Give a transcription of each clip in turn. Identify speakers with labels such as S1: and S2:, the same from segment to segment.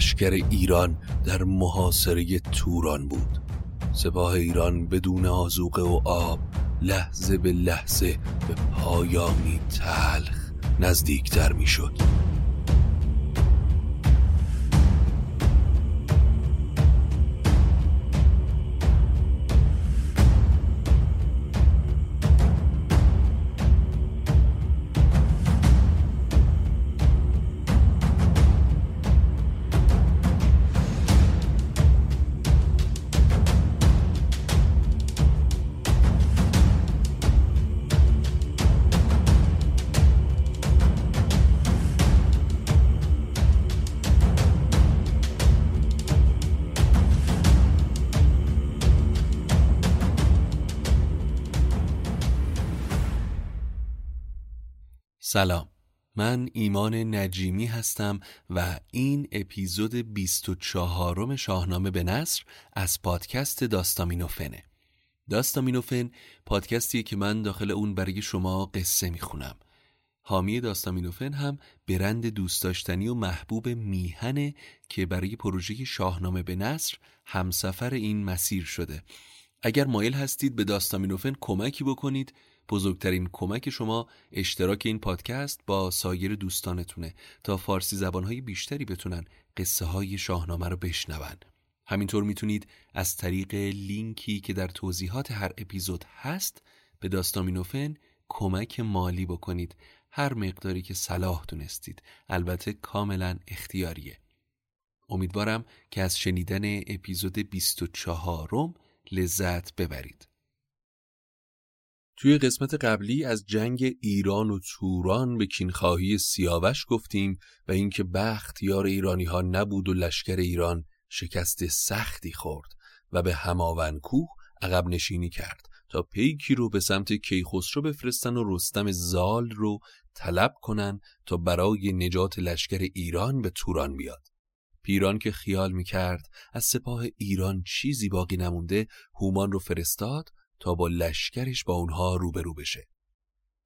S1: لشکر ایران در محاصره توران بود سپاه ایران بدون آزوقه و آب لحظه به لحظه به پایانی تلخ نزدیکتر می‌شد. سلام. من ایمان نجیمی هستم و این اپیزود 24 شاهنامه به نصر از پادکست داستامینوفنه داستامینوفن پادکستی که من داخل اون برای شما قصه می‌خونم. حامی داستامینوفن هم برند دوست داشتنی و محبوب میهنه که برای پروژه شاهنامه به نصر همسفر این مسیر شده. اگر مایل هستید به داستامینوفن کمکی بکنید بزرگترین کمک شما اشتراک این پادکست با سایر دوستانتونه تا فارسی زبانهای بیشتری بتونن قصه های شاهنامه رو بشنون. همینطور می‌تونید از طریق لینکی که در توضیحات هر اپیزود هست به داستامینوفن کمک مالی بکنید. هر مقداری که صلاح دونستید. البته کاملا اختیاریه. امیدوارم که از شنیدن اپیزود 24 لذت ببرید. توی قسمت قبلی از جنگ ایران و توران به کینخواهی سیاوش گفتیم و اینکه بخت یار ایرانی ها نبود و لشکر ایران شکست سختی خورد و به هماون کوه عقب نشینی کرد تا پیکی رو به سمت کیخسرو بفرستن و رستم زال رو طلب کنن تا برای نجات لشکر ایران به توران بیاد. پیران که خیال می‌کرد از سپاه ایران چیزی باقی نمونده هومان رو فرستاد تا با لشکرش با اونها روبرو بشه.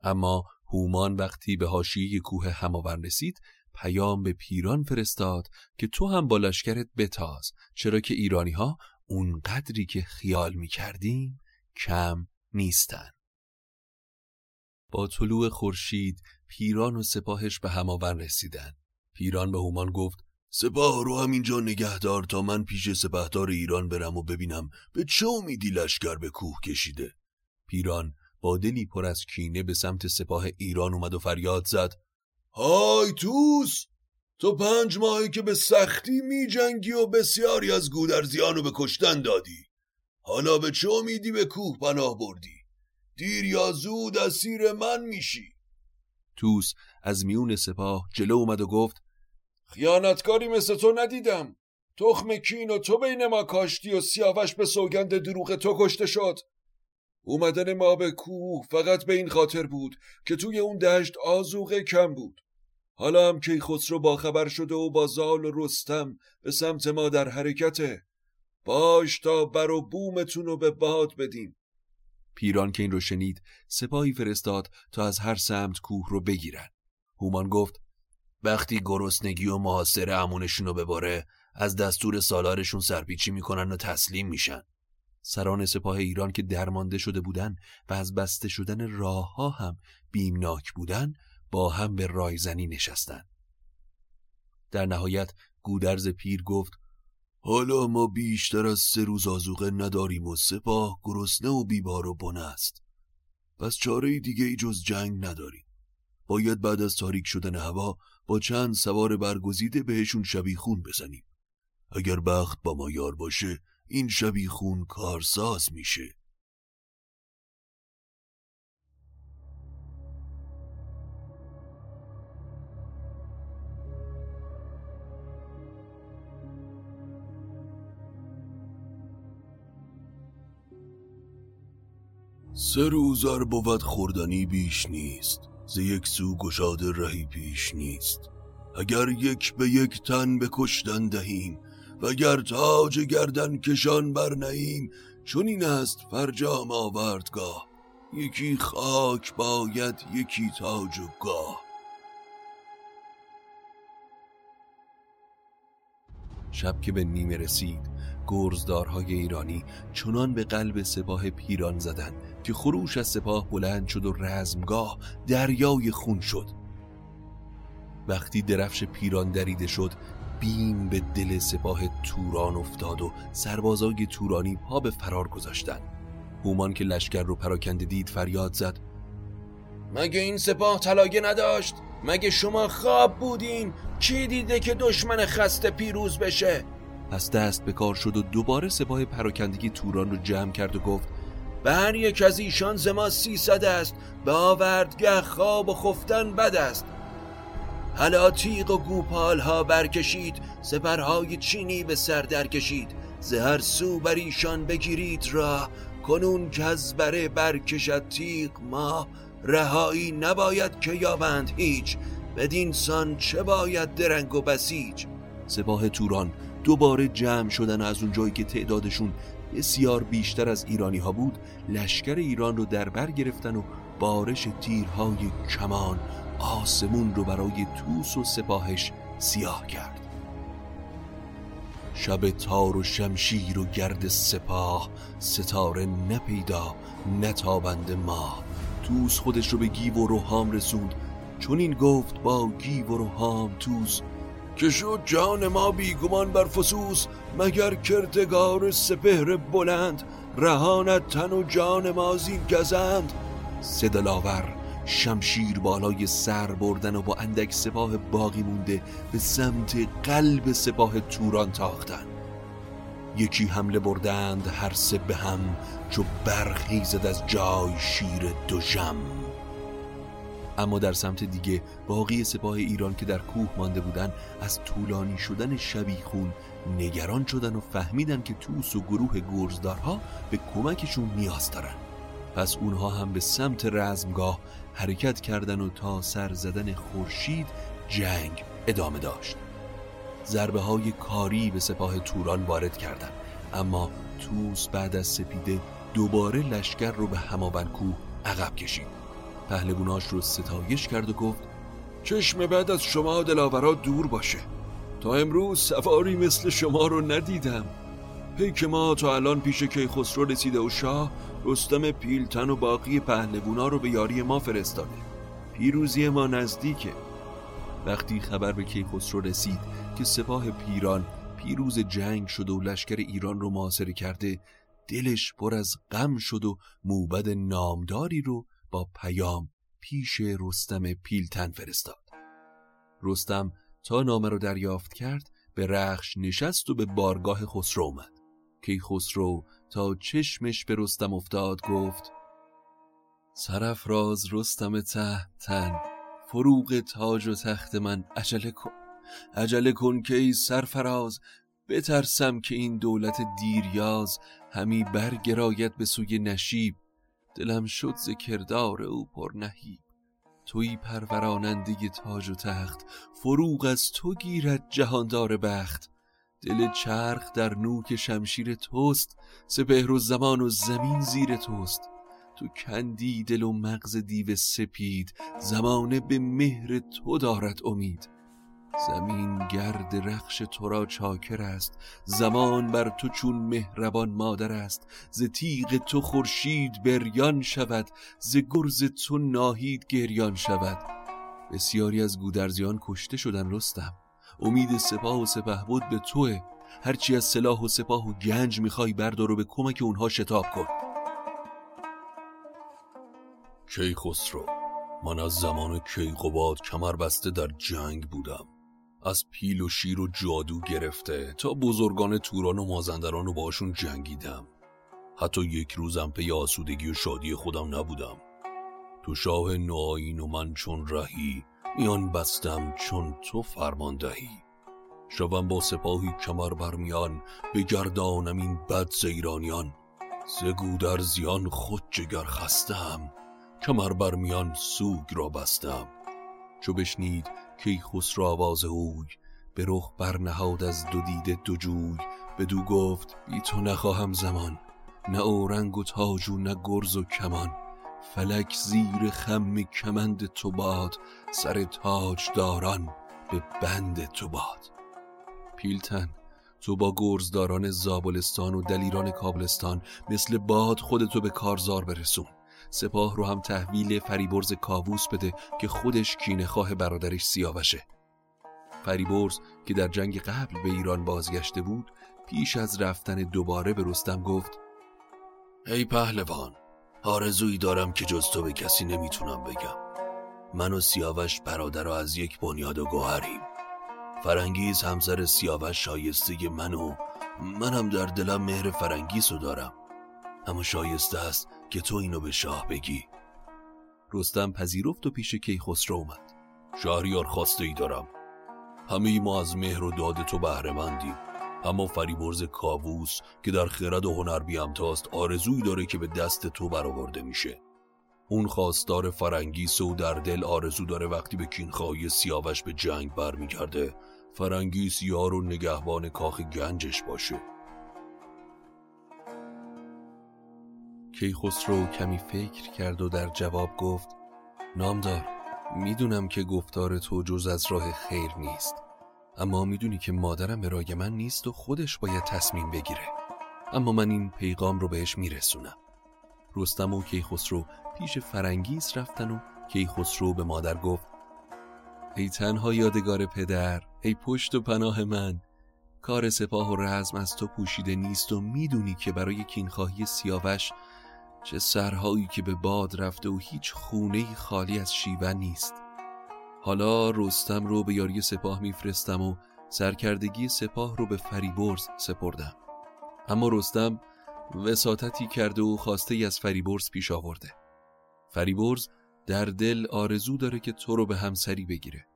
S1: اما هومان وقتی به حاشیه کوه هماورن رسید پیام به پیران فرستاد که تو هم با لشکرت بتاز چرا که ایرانی ها اون قدری که خیال می کردیم کم نیستن. با طلوع خورشید پیران و سپاهش به هماورن رسیدن. پیران به هومان گفت سپاه رو همینجا نگهدار تا من پیش سپهدار ایران برم و ببینم به چه امیدی لشکر به کوه کشیده. پیران با دلی پر از کینه به سمت سپاه ایران اومد و فریاد زد. های توس! تو پنج ماهی که به سختی می جنگی و بسیاری از گودرزیانو به کشتن دادی. حالا به چه امیدی به کوه پناه بردی؟ دیر یا زود اسیر من میشی. توس از میون سپاه جلو اومد و گفت خیانتکاری مثل تو ندیدم. تخم کین و تو بین ما کاشتی و سیاوش به سوگند دروغ تو کشته شد. اومدن ما به کوه فقط به این خاطر بود که توی اون دشت آزوغه کم بود. حالا هم که خسرو با خبر شده و با زال و رستم به سمت ما در حرکته. باش تا بر و بومتون رو به باد بدیم پیران که این رو شنید سپاهی فرستاد تا از هر سمت کوه رو بگیرن. هومان گفت وقتی گرسنگی و محاصره امونشون رو بباره از دستور سالارشون سرپیچی می‌کنن و تسلیم میشن. سران سپاه ایران که درمانده شده بودن و از بسته شدن راه ها هم بیمناک بودن با هم به رایزنی نشستن. در نهایت گودرز پیر گفت حالا ما بیشتر از سه روز آزوقه نداریم و سپاه گرسنه و بیبار و بنه است. پس چاره دیگه ای جز جنگ نداریم. باید بعد از تاریک شدن هوا با چند سوار برگزیده بهشون شبیخون بزنیم. اگر بخت با ما یار باشه این شبیخون کارساز میشه. سه روزار بود خوردنی بیش نیست. ز یک سو گشاده رهی پیش نیست. اگر یک به یک تن به کشتن دهیم وگر تاج گردن کشان بر نهیم چون این است فرجام آوردگاه. یکی خاک باید یکی تاج و گاه. شب که به نیمه رسید گرزدارهای ایرانی چنان به قلب سپاه پیران زدند که خروش از سپاه بلند شد و رزمگاه دریای خون شد. وقتی درفش پیران دریده شد بیم به دل سپاه توران افتاد و سربازای تورانی پا به فرار گذاشتن هومان که لشکر رو پراکنده دید فریاد زد.
S2: مگه این سپاه طلاگه نداشت؟ مگه شما خواب بودین؟ کی دیده که دشمن خسته پیروز بشه؟
S1: پس دست به کار شد و دوباره سپاه پراکندگی توران رو جمع کرد و گفت
S2: به هر یک از ایشان زما سیصد است به آوردگه خواب و خفتن بد است حالا تیغ و گوپال ها برکشید سپرهای چینی به سر در کشید زهر سو بر ایشان بگیرید را کنون جزبره برکشد تیغ ما رهایی نباید که یابند هیچ. بدین سان چه باید درنگ و بسیج؟
S1: سپاه توران دوباره جمع شدن از اون جایی که تعدادشون بسیار بیشتر از ایرانی ها بود لشکر ایران رو در بر گرفتن و بارش تیرهای کمان آسمون رو برای توس و سپاهش سیاه کرد. شب تار و شمشیر و گرد سپاه ستاره نپیدا نتابند ما توس خودش رو به گیو و روحام رسوند. چون این گفت با گیو و روحام توس که شد جان ما بیگمان بر فسوس مگر کردگار سپهر بلند رهانت تن و جان ما زین گزند. سدلاور شمشیر بالای سر بردن و با اندک سپاه باقی مونده به سمت قلب سپاه توران تاختن یکی حمله بردند هر سه به هم چو برخیزد از جای شیر جم اما در سمت دیگه باقی سپاه ایران که در کوه مانده بودن از طولانی شدن شبیخون نگران شدن و فهمیدن که توس و گروه گرزدارها به کمکشون نیاز دارن. پس اونها هم به سمت رزمگاه حرکت کردن و تا سر زدن خورشید جنگ ادامه داشت. ضربه های کاری به سپاه توران وارد کردند. اما توس بعد از سپیده دوباره لشکر رو به هماونکو عقب کشید. پهلواناش رو ستایش کرد و گفت چشم بعد از شما دلاورا دور باشه. تا امروز سواری مثل شما رو ندیدم. پیک ما تا الان پیش کیخسرو رسیده و شاه رستم پیلتن و باقی پهلوونا رو به یاری ما فرستاده. پیروزی ما نزدیکه. وقتی خبر به کیخسرو رسید که سپاه پیران پیروز جنگ شده و لشکر ایران رو محاصره کرده دلش پر از غم شد و موبد نامداری رو با پیام پیش رستم پیلتن فرستاد. رستم تا نامه رو دریافت کرد به رخش نشست و به بارگاه خسرو اومد. کیخسرو تا چشمش به رستم افتاد گفت راز رستم تن فروغ تاج و تخت من عجله کن. عجله کن که ای سرفراز بترسم که این دولت دیریاز همی برگراید به سوی نشیب. دلم شد ز کردار او پر نهیب. توی پروراننده تاج و تخت فروغ از تو گیرد جهاندار بخت. دل چرخ در نوک شمشیر توست سپهر و زمان و زمین زیر توست. تو کندی دل و مغز دیو سپید زمانه به مهر تو دارد امید. زمین گرد رخش تو را چاکر است زمان بر تو چون مهربان مادر است. ز تیغ تو خورشید بریان شود ز گرز تو ناهید گریان شود. بسیاری از گودرزیان کشته شدن رستم. امید سپاه و سپه بود به توه. هرچی از سلاح و سپاه و گنج می‌خوای بردار و به کمک اونها شتاب کن. کی خسرو من از زمان کیقوباد کمر بسته در جنگ بودم. از پیل و شیر و جادو گرفته تا بزرگان توران و مازندران رو باشون جنگیدم. حتی یک روزم پی آسودگی و شادی خودم نبودم. تو شاه نوآیین و من چون رهی میان بستم چون تو فرمان دهی. شوم با سپاهی کمر برمیان بگردانم این بد زیرانیان. زگو در زیان خود جگر خستم. کمر برمیان سوگ را بستم. چو بشنید کی خسرو آواز اوی به رخ برنهاد از دو دیده دو جوی. بدو گفت بی تو نخواهم زمان نه اورنگ و تاج و نه گرز و کمان. فلک زیر خم کمند تو باد سر تاج داران به بند تو باد. پیلتن تو با گرزداران زابلستان و دلیران کابلستان مثل باد خودتو به کارزار برسون. سپاه رو هم تحویل فریبرز کاووس بده که خودش کینه خواه برادرش سیاوشه. فریبرز که در جنگ قبل به ایران بازگشته بود پیش از رفتن دوباره به رستم گفت
S2: ای پهلوان آرزویی دارم که جز تو به کسی نمی‌تونم بگم. من و سیاوش برادر از یک بنیاد و گوهریم. فرنگیز همسر سیاوش شایسته من و منم در دلم مهر فرنگیز رو دارم. اما شایسته است که تو اینو به شاه بگی.
S1: رستم پذیرفت و پیش کیخسرو اومد.
S2: شهریار خواسته ای دارم. همه ما از مهر و داد تو بهره مندیم اما فریبرز کاووس که در خرد و هنر بیامتاست آرزویی داره که به دست تو برآورده میشه. اون خواستار فرنگیس و در دل آرزو داره وقتی به کینخواهی سیاوش به جنگ برمیگرده فرنگیس یار و نگهبان کاخ گنجش باشه.
S1: کیخسرو کمی فکر کرد و در جواب گفت نامدار می‌دونم که گفتار تو جز از راه خیر نیست اما می‌دونی که مادرم به رای من نیست و خودش باید تصمیم بگیره. اما من این پیغام رو بهش میرسونم. رستم و کیخسرو پیش فرنگیس رفتن و کیخسرو به مادر گفت ای تنها یادگار پدر ای پشت و پناه من. کار سپاه و رزم از تو پوشیده نیست و می‌دونی که برای کینخواهی سیاوش چه سرهایی که به باد رفته و هیچ خونه خالی از شیون نیست. حالا رستم رو به یاری سپاه میفرستم و سرکردگی سپاه رو به فریبرز سپردم. اما رستم وساطتی کرده و خواسته ای از فریبرز پیش آورده. فریبرز در دل آرزو داره که تو رو به همسری بگیره.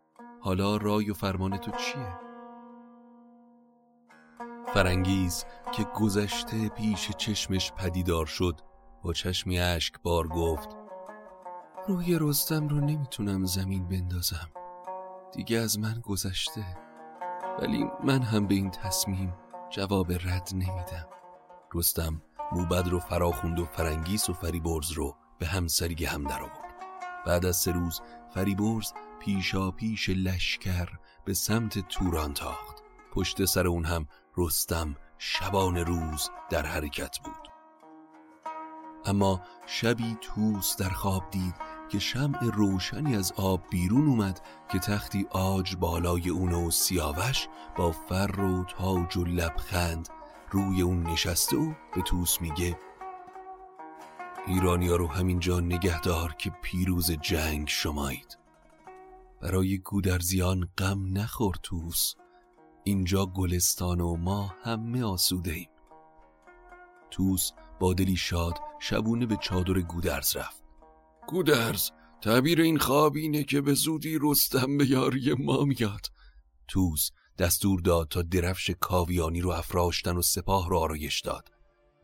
S1: حالا رای و فرمان تو چیه؟ فرنگیز که گذشته پیش چشمش پدیدار شد با چشمی اشک بار گفت روی رستم رو نمی‌تونم زمین بندازم. دیگه از من گذشته ولی من هم به این تصمیم جواب رد نمیدم. رستم موبد رو فراخوند و فرنگیس و فریبرز رو به همسری هم در آورد. بعد از سه روز فریبرز پیشا پیش لشکر به سمت توران تاخت. پشت سر اون هم رستم شبان روز در حرکت بود. اما شبی توس در خواب دید که شمع روشنی از آب بیرون اومد که تختی آج بالای اون و سیاوش با فر و تاج و لبخند روی اون نشسته و به توس میگه ایرانیا رو همینجا نگهدار که پیروز جنگ شمایید. برای گودرزیان غم نخور توس اینجا گلستان و ما همه آسوده ایم. توس با دلی شاد شبونه به چادر گودرز رفت.
S2: گودرز تعبیر این خواب اینه که به زودی رستم به یاری ما میاد.
S1: توس دستور داد تا درفش کاویانی رو افراشتن و سپاه رو آرایش داد.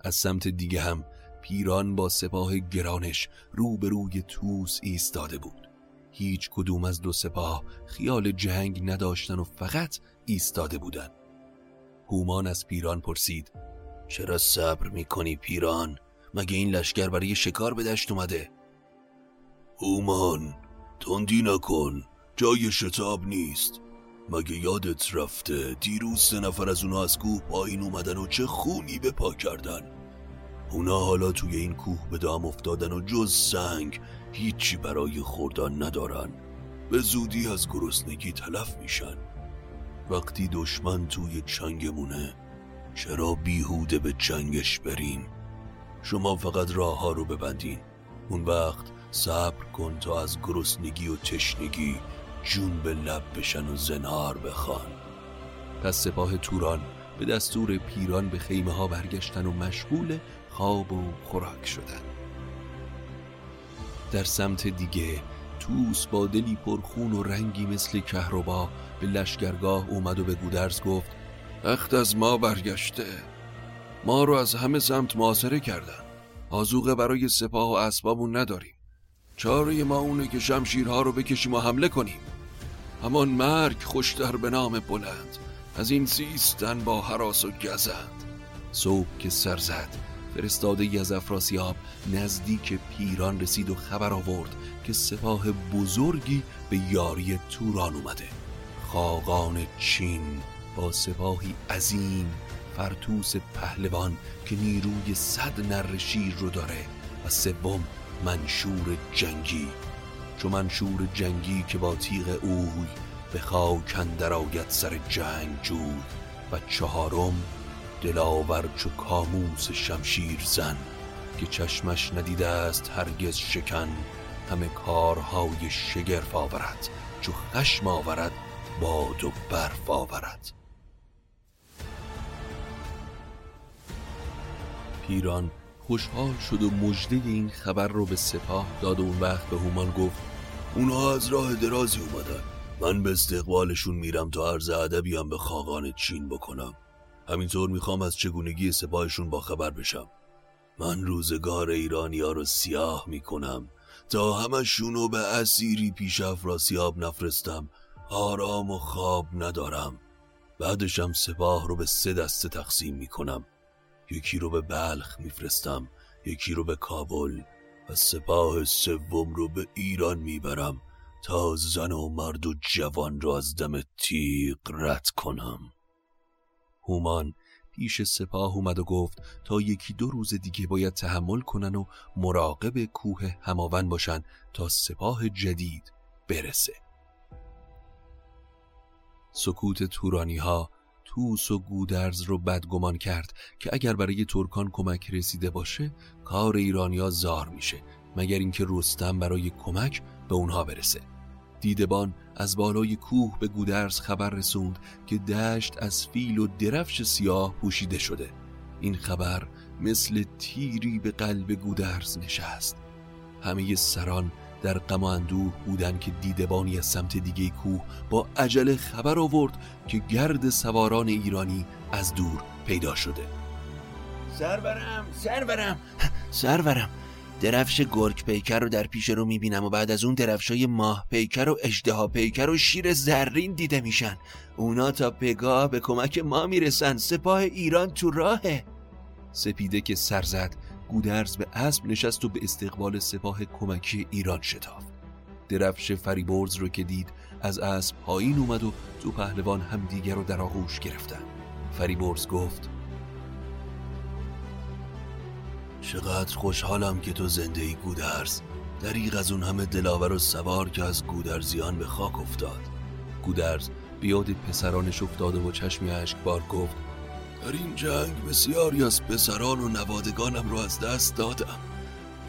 S1: از سمت دیگه هم پیران با سپاه گرانش روبروی توس ایستاده بود. هیچ کدوم از دو سپاه خیال جنگ نداشتن و فقط ایستاده بودن. هومان از پیران پرسید
S2: چرا صبر می‌کنی پیران؟ مگه این لشکر برای شکار به دشت اومده؟ هومان تندی نکن. جای شتاب نیست. مگه یادت رفته دیروز سه نفر از اونا از کوه پایین اومدن و چه خونی به پا کردن؟ اونا حالا توی این کوه به دام افتادن و جز سنگ هیچی برای خوردن ندارن. به زودی از گرسنگی تلف میشن. وقتی دشمن توی چنگمونه چرا بیهوده به جنگش بریم؟ شما فقط راه ها رو ببندین. اون وقت صبر کن تا از گرسنگی و تشنگی جون به لب بشن و زنار بخوان.
S1: پس سپاه توران به دستور پیران به خیمه ها برگشتن و مشغول خواب و خوراک شدن. در سمت دیگه توس با دلی پرخون و رنگی مثل کهربا به لشگرگاه اومد و به گودرز گفت
S2: وقت از ما برگشته. ما رو از همه سمت معاصره کردن. آزوقه برای سپاه و اسبابون نداریم. چاره ما اونه که شمشیرها رو بکشیم و حمله کنیم. همان مرگ خوشتر به نام بلند. از این زیستن با حراس و گزند.
S1: صبح که سر زد فرستاده از افراسیاب نزدیک پیران رسید و خبر آورد که سپاه بزرگی به یاری توران اومده. خاقان چین با سپاهی عظیم فرتوس پهلوان که نیروی صد نر شیر رو داره و سوم منشور جنگی. چو منشور جنگی که با تیغ اوی به خاک اندر آید سر جنگ جوی و چهارم دلاور چو کاموس شمشیر زن که چشمش ندیده است هرگز شکن همه کارهای شگرف آورد چو خشم آورد باد و برف آورد. پیران خوشحال شد و مژده این خبر رو به سپاه داد و اون وقت به هومان گفت
S2: اونا از راه درازی اومدن. من به استقبالشون میرم تا عرض ادبی هم به خاقان چین بکنم. همینطور می‌خوام از چگونگی سپاهشون با خبر بشم. من روزگار ایرانی ها رو سیاه می‌کنم. تا همشونو به اسیری پیش افراسیاب نفرستم. آرام و خواب ندارم. بعدشم سپاه رو به سه دسته تقسیم می‌کنم. یکی رو به بلخ میفرستم یکی رو به کابل و سپاه سوم رو به ایران می‌برم تا زن و مرد و جوان را از دم تیغ رد کنم.
S1: هومان پیش سپاه اومد و گفت تا یکی دو روز دیگه باید تحمل کنن و مراقب کوه هماون باشن تا سپاه جدید برسه. سکوت تورانی ها توس و گودرز رو بدگمان کرد که اگر برای ترکان کمک رسیده باشه کار ایرانیا زار میشه مگر اینکه رستم برای کمک به اونها برسه. دیدبان از بالای کوه به گودرز خبر رسوند که دشت از فیل و درفش سیاه پوشیده شده. این خبر مثل تیری به قلب گودرز نشست. همه سران در غم و اندوه بودن که دیدبانی از سمت دیگه کوه با عجله خبر آورد که گرد سواران ایرانی از دور پیدا شده.
S2: سرورم سرورم سرورم. درفش گرگ پیکر رو در پیش رو می‌بینم و بعد از اون درفشای ماه پیکر و اجدها پیکر و شیر زرین دیده میشن. اونا تا پگاه به کمک ما می‌رسن. سپاه ایران تو راهه.
S1: سپیده که سر زد گودرز به اسب نشست و به استقبال سپاه کمکی ایران شتافت. درفش فریبرز رو که دید از اسب پایین اومد و تو پهلوان هم دیگر رو در آغوش گرفتن فریبرز گفت
S2: چقدر خوشحالم که تو زنده ای گودرز. دریغ از اون همه دلاور و سوار که از گودرزیان به خاک افتاد.
S1: گودرز بیاد پسرانش افتاده و چشمی بار گفت
S2: در این جنگ بسیاری از پسران و نوادگانم رو از دست دادم.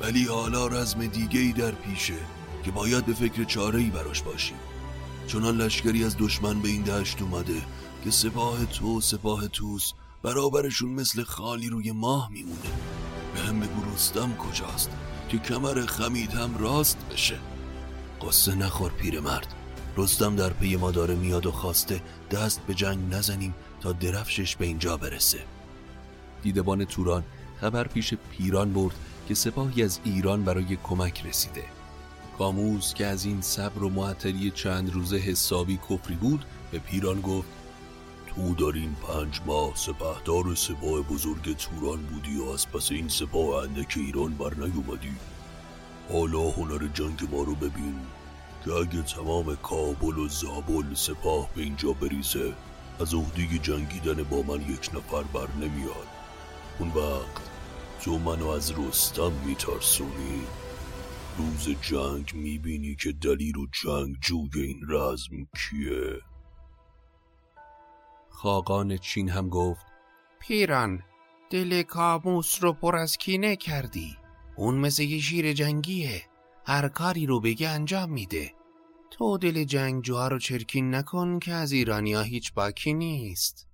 S2: ولی حالا رزم دیگه ای در پیشه که باید به فکر چاره ای براش باشیم. چنان لشکری از دشمن به این دشت اومده که سپاه تو سپاه توس برابرشون مثل خالی روی ماه میمونه. به هم بگو رستم کجاست که کمر خمید هم راست بشه. قصه نخور پیرمرد. رستم در پی ما داره میاد و خواسته دست به جنگ نزنیم تا درفشش به اینجا برسه.
S1: دیدبان توران خبر پیش پیران برد که سپاهی از ایران برای کمک رسیده. کاموس که از این صبر و معطلی چند روزه حسابی کفری بود به پیران گفت
S2: تو در پنج ماه سپهدار سپاه بزرگ توران بودی و از پس این سپاه اندک ایران بر نیومدی. حالا هنر جنگ ما رو ببین که اگه تمام کابل و زابل سپاه به اینجا بریزه از عهده جنگیدن با من یک نفر بر نمیاد. اون وقت تو منو از رستم میترسونی؟ روز جنگ می‌بینی که دلیل و جنگ جوی این رزم کیه؟
S1: خاقان چین هم گفت
S3: پیران دل کاموس رو پر از کینه کردی. اون مثل یه شیر جنگیه. هر کاری رو بگه انجام میده. تو دل جنگجوها رو چرکین نکن که از ایرانیا هیچ باکی نیست.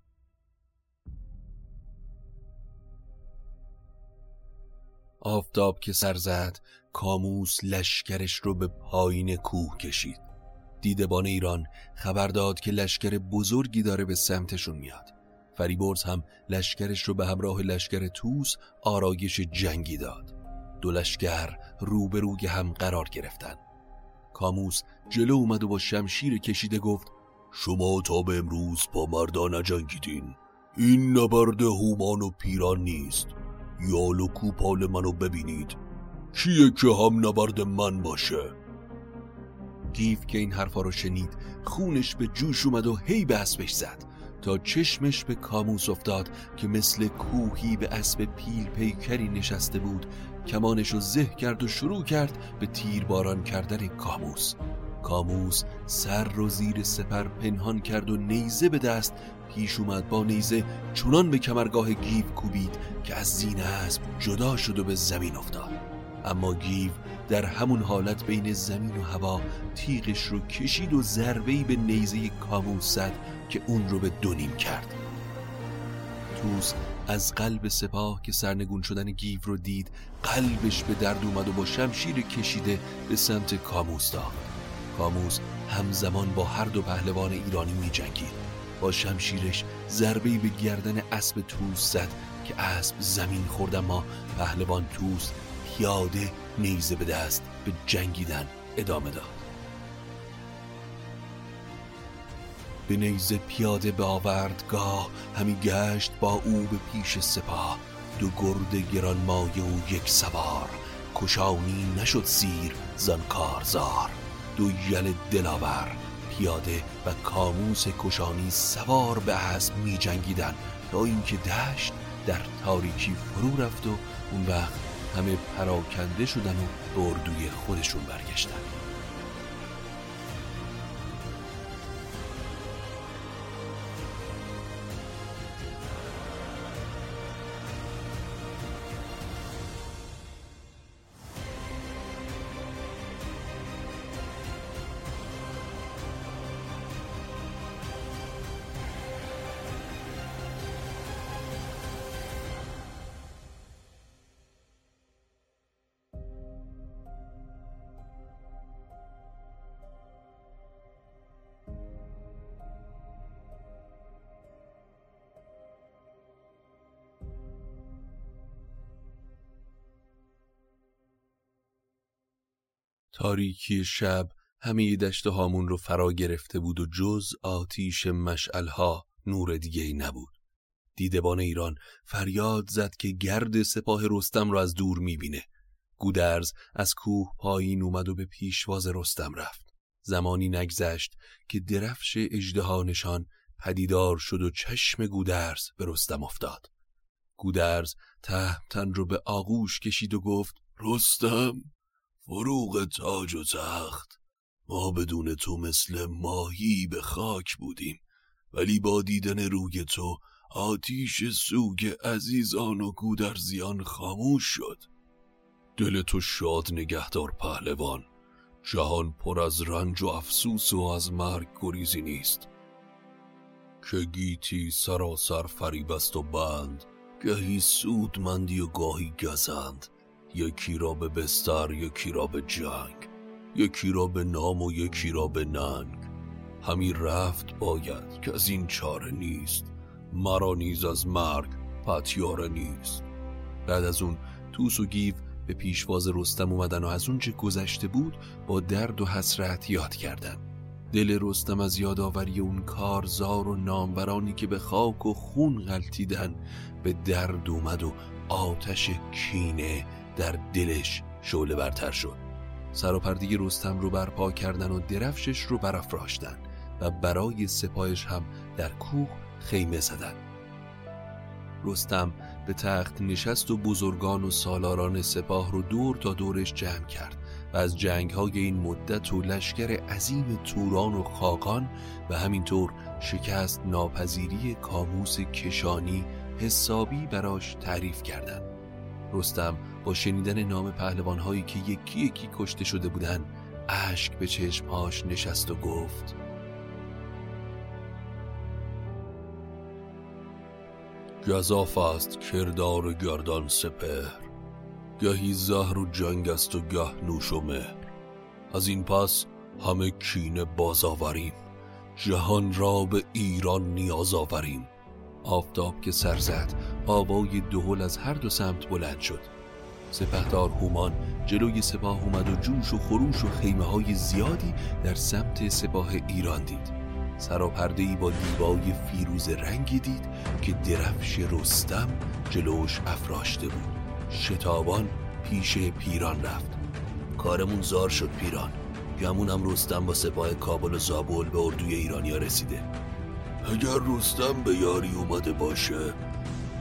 S1: آفتاب که سر زد کاموس لشکرش رو به پایین کوه کشید. دیدبان ایران خبر داد که لشکر بزرگی داره به سمتشون میاد. فریبرز هم لشکرش رو به همراه لشکر توس آرایش جنگی داد. دو لشکر روبروی هم قرار گرفتن. کاموس جلو اومد و با شمشیر کشیده گفت
S2: شما تا به امروز با مردان نجنگیدین. این نبرد هومان و پیران نیست. یال و کوپال منو ببینید. کیه که هم نبرد من باشه؟
S1: گیو که این حرفا رو شنید خونش به جوش اومد و هی به اسبش زد. تا چشمش به کاموس افتاد که مثل کوهی به اسب پیل پیکری نشسته بود. کمانش رو زه کرد و شروع کرد به تیرباران کردن کاموس. کاموس سر رو زیر سپر پنهان کرد و نیزه به دست پیش اومد. با نیزه چونان به کمرگاه گیو کوبید که از زین اسب جدا شد و به زمین افتاد. اما گیو در همون حالت بین زمین و هوا تیغش رو کشید و ضربه‌ای به نیزه کاموس زد که اون رو به دونیم کرد. توس از قلب سپاه که سرنگون شدن گیو رو دید قلبش به درد اومد و با شمشیر کشیده به سمت کاموس داد کاموس همزمان با هر دو پهلوان ایرانی می جنگید با شمشیرش ضربه‌ای به گردن اسب توس زد که اسب زمین خورد اما پهلوان توس پیاده نیزه به دست به جنگیدن ادامه داد. به نیزه پیاده به آوردگاه همی گشت با او به پیش سپاه. دو گرد گرانمایه و یک سوار. کشانی نشد سیر زن کارزار. دو یل دلاور. پیاده و کاموس کشانی سوار به اسب می جنگیدن. تا اینکه دشت در تاریکی فرو رفت و اون وقت همه پراکنده شدن و به اردوی خودشون برگشتن. تاریکی شب همه دشت هامون رو فرا گرفته بود و جز آتیش مشعلها نور دیگه ای نبود. دیدبان ایران فریاد زد که گرد سپاه رستم را از دور می‌بینه. گودرز از کوه پایین اومد و به پیشواز رستم رفت. زمانی نگذشت که درفش اجده نشان پدیدار شد و چشم گودرز به رستم افتاد. گودرز تهمتن رو به آغوش کشید و گفت رستم فروغ تاج و تخت. ما بدون تو مثل ماهی به خاک بودیم. ولی با دیدن روی تو آتیش سوگ عزیزان و گودرزیان خاموش شد. دل تو شاد نگهدار پهلوان. جهان پر از رنج و افسوس و از مرگ گریزی نیست. که گیتی سراسر فریب است و بند. گهی سودمندی و گاهی گزند. یکی را به بستر یکی را به جنگ یکی را به نام و یکی را به ننگ. همی رفت باید که از این چاره نیست. مرا نیز از مرگ پتیاره نیست. بعد از اون توس و گیو به پیشواز رستم اومدن و از اون چه گذشته بود با درد و حسرت یاد کردن دل رستم از یادآوری اون کارزار و نامورانی که به خاک و خون غلطیدن به درد اومد و آتش کینه در دلش شعله برتر شد سر و پردگی رستم رو برپا کردن و درفشش رو برافراشتن و برای سپایش هم در کوه خیمه زدن رستم به تخت نشست و بزرگان و سالاران سپاه رو دور تا دورش جمع کرد و از جنگ های این مدت و لشکر عظیم توران و خاقان و همینطور شکست ناپذیری کاموس کشانی حسابی براش تعریف کردند. رستم با شنیدن نام هایی که یکی یکی کشته شده بودن اشک به چشمهاش نشست و گفت گذاف است کردار گردان سپهر. گهی زهر و جنگ است و گه نوش و مهر. از این پس همه کینه باز آوریم. جهان را به ایران نیاز آوریم. آفتاب که سر زد آوای دهل از هر دو سمت بلند شد. سپهدار هومان جلوی سپاه اومد و جوش و خروش و خیمه های زیادی در سمت سپاه ایران دید. سراپرده با دیبای فیروز رنگی دید که درفش رستم جلوش افراشته بود. شتابان پیش پیران رفت. کارمون زار شد پیران. گمونم رستم با سپاه کابل و زابل به اردوی ایرانیا رسیده.
S2: اگر رستم به یاری اومده باشه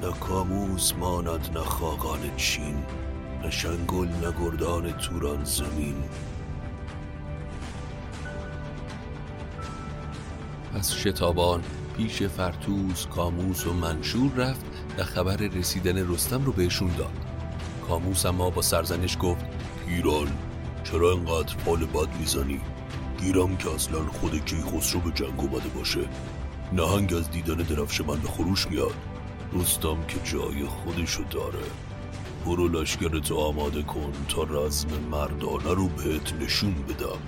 S2: نه کاموس ماند نه خاقان چین. نه شنگل نه گردان توران زمین.
S1: از شتابان پیش فرتوس کاموس و منشور رفت و خبر رسیدن رستم رو بهشون داد. کاموس اما با سرزنش گفت
S2: پیران چرا انقدر پال بد می‌زنی؟ گیرم که اصلا خود کیخسرو به جنگ اومده باشه. نهنگ از دیدن درفش من به خروش میاد. رستم که جای خودشو داره. برو لشکرتو آماده کن تا رزم مردانه رو بهت نشون بدم.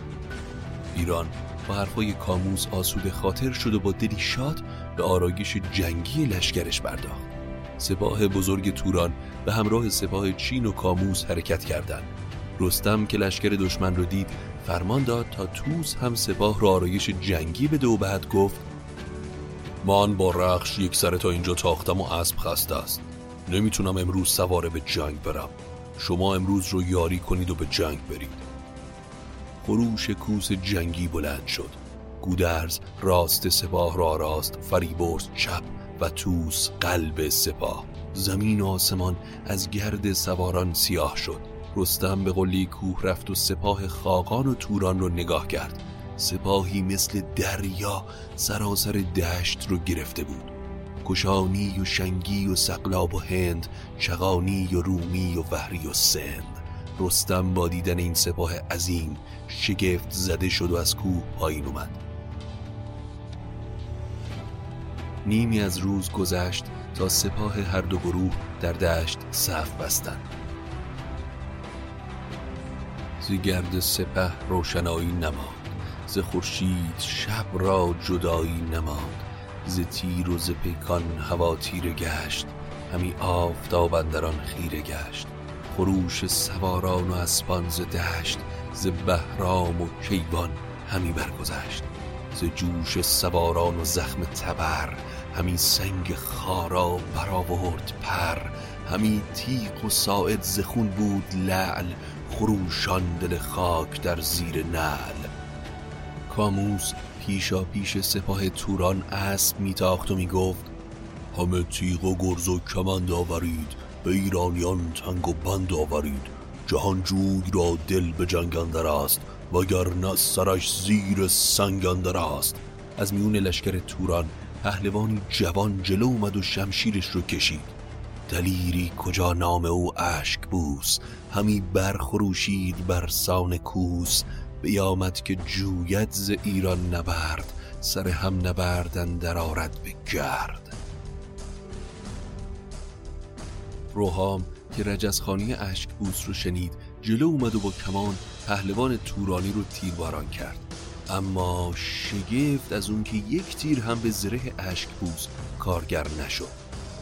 S1: ایران با حرفای کاموس آسوده خاطر شد و با دلی شاد به آرایش جنگی لشکرش پرداخت. سپاه بزرگ توران به همراه سپاه چین و کاموس حرکت کردند. رستم که لشکر دشمن رو دید فرمان داد تا توس هم سپاه را آرایش جنگی بده و بعد گفت
S2: من با رخش یک سر تا اینجا تاختم و اسب خسته است. نمی‌تونم امروز سواره به جنگ برم. شما امروز رو یاری کنید و به جنگ برید.
S1: خروش کوس جنگی بلند شد. گودرز راست سپاه را راست فریبرز چپ و توس قلب سپاه. زمین و آسمان از گرد سواران سیاه شد. رستم به قلی کوه رفت و سپاه خاقان و توران رو نگاه کرد. سپاهی مثل دریا سراسر دشت رو گرفته بود. کشانی و شنگی و سقلاب و هند چغانی و رومی و وحری و سند. رستم با دیدن این سپاه عظیم شگفت زده شد و از کوه پایین اومد. نیمی از روز گذشت تا سپاه هر دو گروه در دشت صف بستند. ز گرد سپه روشنایی نماد ز خورشید شب را جدایی نماد ز تیر و ز پیکان هوا تیره گشت همی آفتاب اندران خیره گشت. خروش سواران و اسبان ز دشت ز بهرام و کیوان همی برگذشت. ز جوش سواران و زخم تبر همی سنگ خارا برآورد پر. همی تیغ و ساعد زخون بود لعل خروشان دل خاک در زیر نعل. کاموس پیشا پیش سپاه توران اسب میتاخت و می‌گفت
S2: همه تیغ و گرز و کمند آورید به ایرانیان تنگ و بند آورید. جهانجوی را دل به جنگ اندر است وگر سرش زیر سنگ اندر است.
S1: از میون لشکر توران پهلوانی جوان جلو اومد و شمشیرش رو کشید. دلیری کجا نام او اشک بوس؟ همی برخروشید بر سان کوس بیامد که جوید ز ایران نبرد سر هم نبردن در آرد به گرد. روحام که رجزخانی بوس رو شنید جلو اومد و با کمان پهلوان تورانی رو تیرباران کرد. اما شگفت از اون که یک تیر هم به زره بوس کارگر نشد.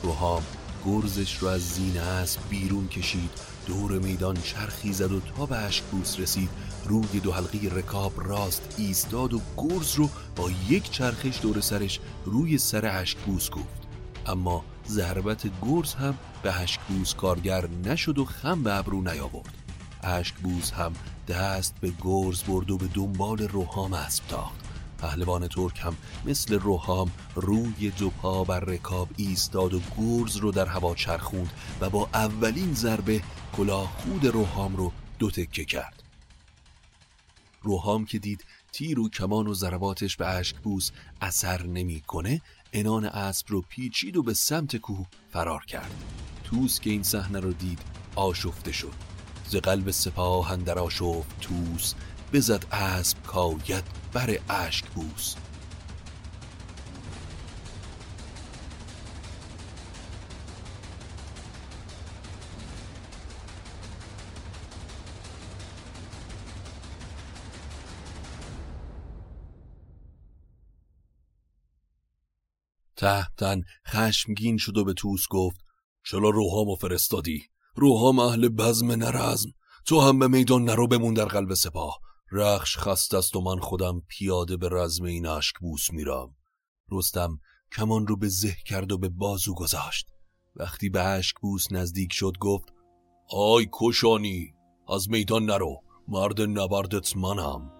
S1: روحام گرزش رو از زین اسب بیرون کشید دور میدان چرخی زد و تا به بوس رسید. روی دو حلقی رکاب راست ایستاد و گرز رو با یک چرخش دور سرش روی سر بوس گفت. اما ضربت گرز هم به بوس کارگر نشد و خم به ابرو نیاورد. بوس هم دست به گرز برد و به دنبال روحام اسب تاخت پهلوان ترک هم مثل روحام روی دو پا بر رکاب ایستاد و گرز رو در هوا چرخوند و با اولین ضربه کلاه خود روحام رو دو تکه کرد. روحام که دید تیر و کمان و ضرباتش به بوس اثر نمی‌کنه انان اسب رو پیچید و به سمت کوه فرار کرد. توس که این صحنه رو دید آشفته شد. ز قلب سپاه اندر آشفت توس بزد اسب کاید بر اشک تهتن خشمگین شد و به توس گفت
S2: چرا روحامو فرستادی؟ روحام اهل بزم نرزم. تو هم به میدان نرو بمون در قلب سپاه. رخش خست است و من خودم پیاده به رزم این اشک بوس میرم.
S1: رستم کمان رو به زه کرد و به بازو گذاشت. وقتی به اشک بوس نزدیک شد گفت
S2: آی کشانی از میدان نرو. مرد نبردت منم.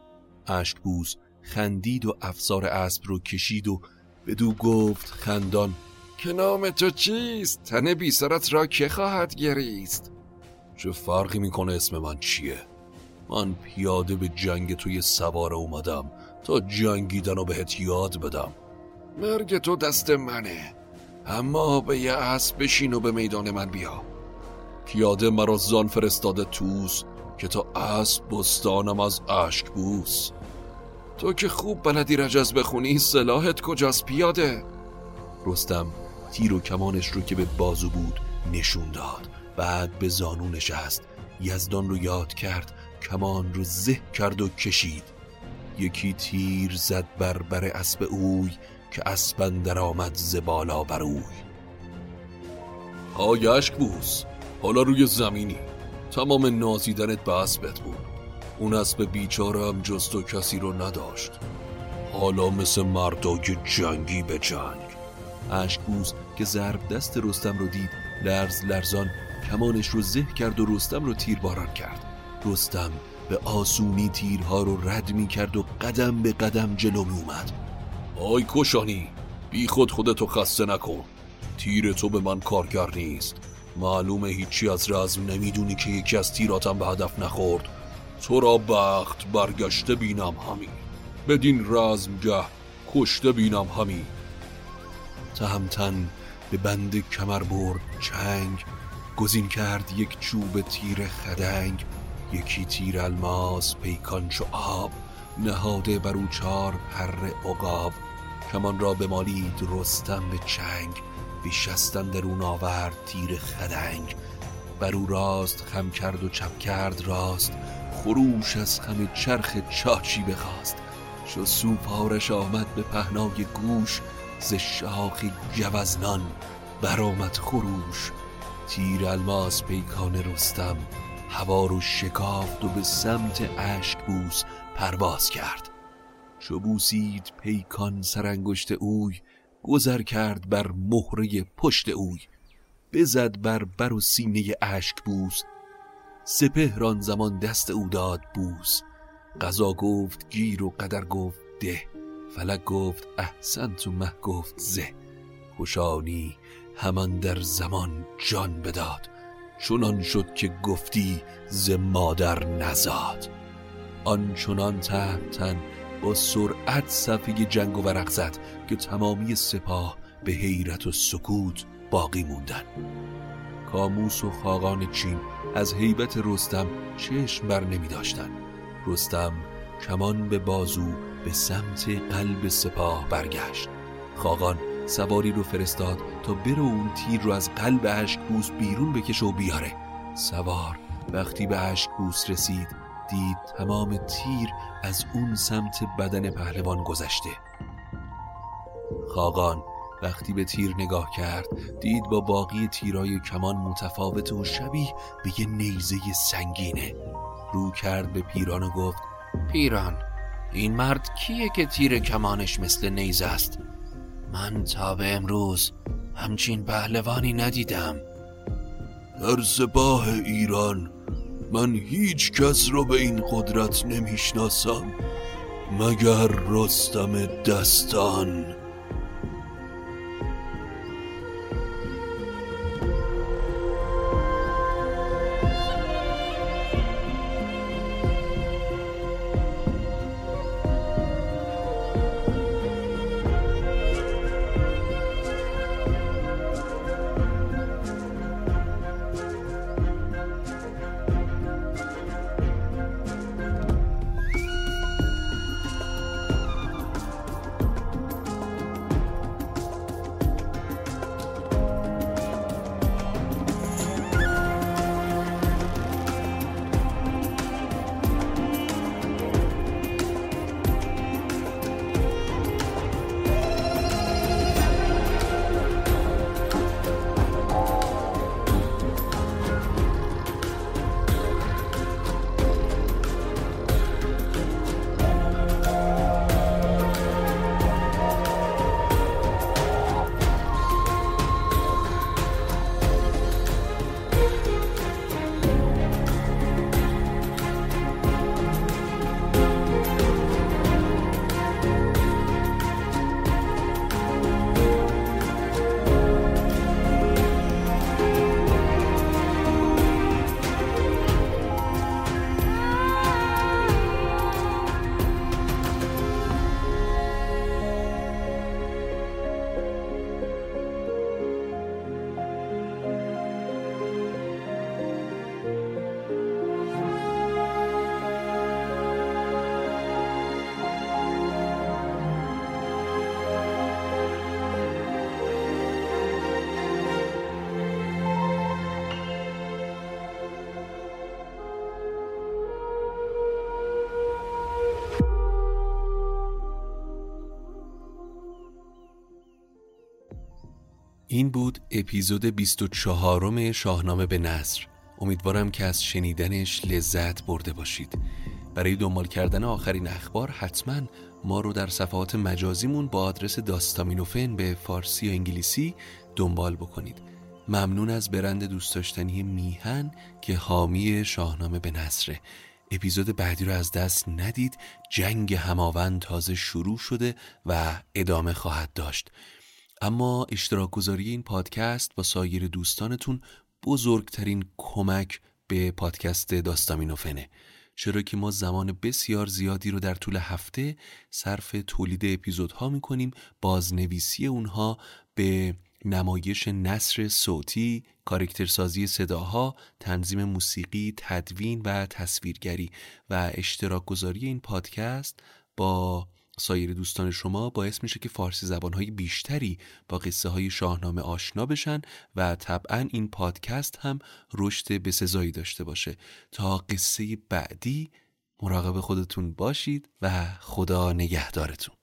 S1: اشک بوس خندید و افسار اسب رو کشید و بدو گفت خندان
S4: که نام تو چیست؟ تن بی سرت را که خواهد گریست؟
S1: چه فرقی می‌کنه اسم من چیه؟ من پیاده به جنگ توی سوار اومدم تا جنگیدن رو بهت یاد بدم
S4: مرگ تو دست منه اما به یه اسب بشین و به میدان من بیا
S1: پیاده مرا زان فرستاده توس که تا اسب بستانم از اشک بوس
S4: تو که خوب بلدی رجز بخونی سلاحت کجاست پیاده؟
S1: رستم تیر و کمانش رو که به بازو بود نشون داد. بعد به زانو نشست. یزدان رو یاد کرد. کمان رو زه کرد و کشید. یکی تیر زد بر بر اسب اوی که اسبن در آمد زبالا بر اوی. اشک بوس حالا روی زمینی. تمام نازیدنت به اسبت بود. اون اسب بیچاره هم جز تو کسی رو نداشت. حالا مثل مردای جنگی به جنگ. اشکبوز که ضرب دست رستم رو دید لرز لرزان کمانش رو زه کرد و رستم رو تیر باران کرد. رستم به آسونی تیرها رو رد می کرد و قدم به قدم جلو می اومد. آی کشانی بی خود خودتو خسته نکن. تیر تو به من کارگر نیست. معلومه هیچی از رزم نمی‌دونی که یکی از تیراتم به هدف نخورد. تو را بخت برگشته بینم همی؟ بدین رزمگه کشته بینم همی. تهمتن به بند کمر برد چنگ گزین کرد یک چوب تیر خدنگ. یکی تیر الماس پیکان چو آب نهاده بر او چار پر عقاب. کمان را بمالید رستم به چنگ بیشستن درون آورد تیر خدنگ. بر او راست خم کرد و چپ کرد راست. خروش از خم چرخ چاچی بخواست. چو سوپارش آمد به پهنای گوش ز شاخ گوزنان برآمد خروش. تیر الماس پیکان رستم هوا رو شکافت و به سمت اشک بوس پرواز کرد. چو بوسید پیکان سرانگشت اوی گذر کرد بر مهره پشت اوی. بزد بر بر و سینه اشک سپهران زمان دست او داد بوس. قضا گفت گیر و قدر گفت ده. فلک گفت احسن تو مه گفت زه. خوشانی همان در زمان جان بداد. چنان شد که گفتی ز مادر نزاد. آنچنان تن با سرعت صفحه جنگ و ورق زد که تمامی سپاه به حیرت و سکوت باقی موندن. کاموس و خاقان چین از حیبت رستم چشم بر نمی داشتن رستم کمان به بازو به سمت قلب سپاه برگشت. خاقان سواری رو فرستاد تا بره اون تیر رو از قلب اشکبوس بیرون بکشه و بیاره. سوار وقتی به اشکبوس رسید دید تمام تیر از اون سمت بدن پهلوان گذشته. خاقان وقتی به تیر نگاه کرد دید با باقی تیرای کمان متفاوت و شبیه به یه نیزه سنگینه. رو کرد به پیران و گفت
S3: پیران این مرد کیه که تیر کمانش مثل نیزه است؟ من تا به امروز همچین پهلوانی ندیدم.
S1: در سپاه ایران من هیچ کس رو به این قدرت نمی‌شناسم مگر رستم دستان؟ این بود اپیزود 24 شاهنامه به نصر امیدوارم که از شنیدنش لذت برده باشید. برای دنبال کردن آخرین اخبار حتما ما رو در صفحات مجازیمون با آدرس داستامینوفن به فارسی و انگلیسی دنبال بکنید. ممنون از برند دوست داشتنی میهن که حامی شاهنامه به نصره اپیزود بعدی رو از دست ندید. جنگ هماوند تازه شروع شده و ادامه خواهد داشت. اما اشتراک گذاری این پادکست با سایر دوستانتون بزرگترین کمک به پادکست داستامینوفنه. چرا که ما زمان بسیار زیادی رو در طول هفته صرف تولید اپیزودها می‌کنیم بازنویسی اونها به نمایش نصر صوتی، کارکترسازی صداها، تنظیم موسیقی، تدوین و تصویرگری. و اشتراک گذاری این پادکست با سایر دوستان شما باعث میشه که فارسی زبانهای بیشتری با قصه های شاهنامه آشنا بشن و طبعا این پادکست هم رشد بسزایی داشته باشه. تا قصه بعدی مراقب خودتون باشید و خدا نگهدارتون.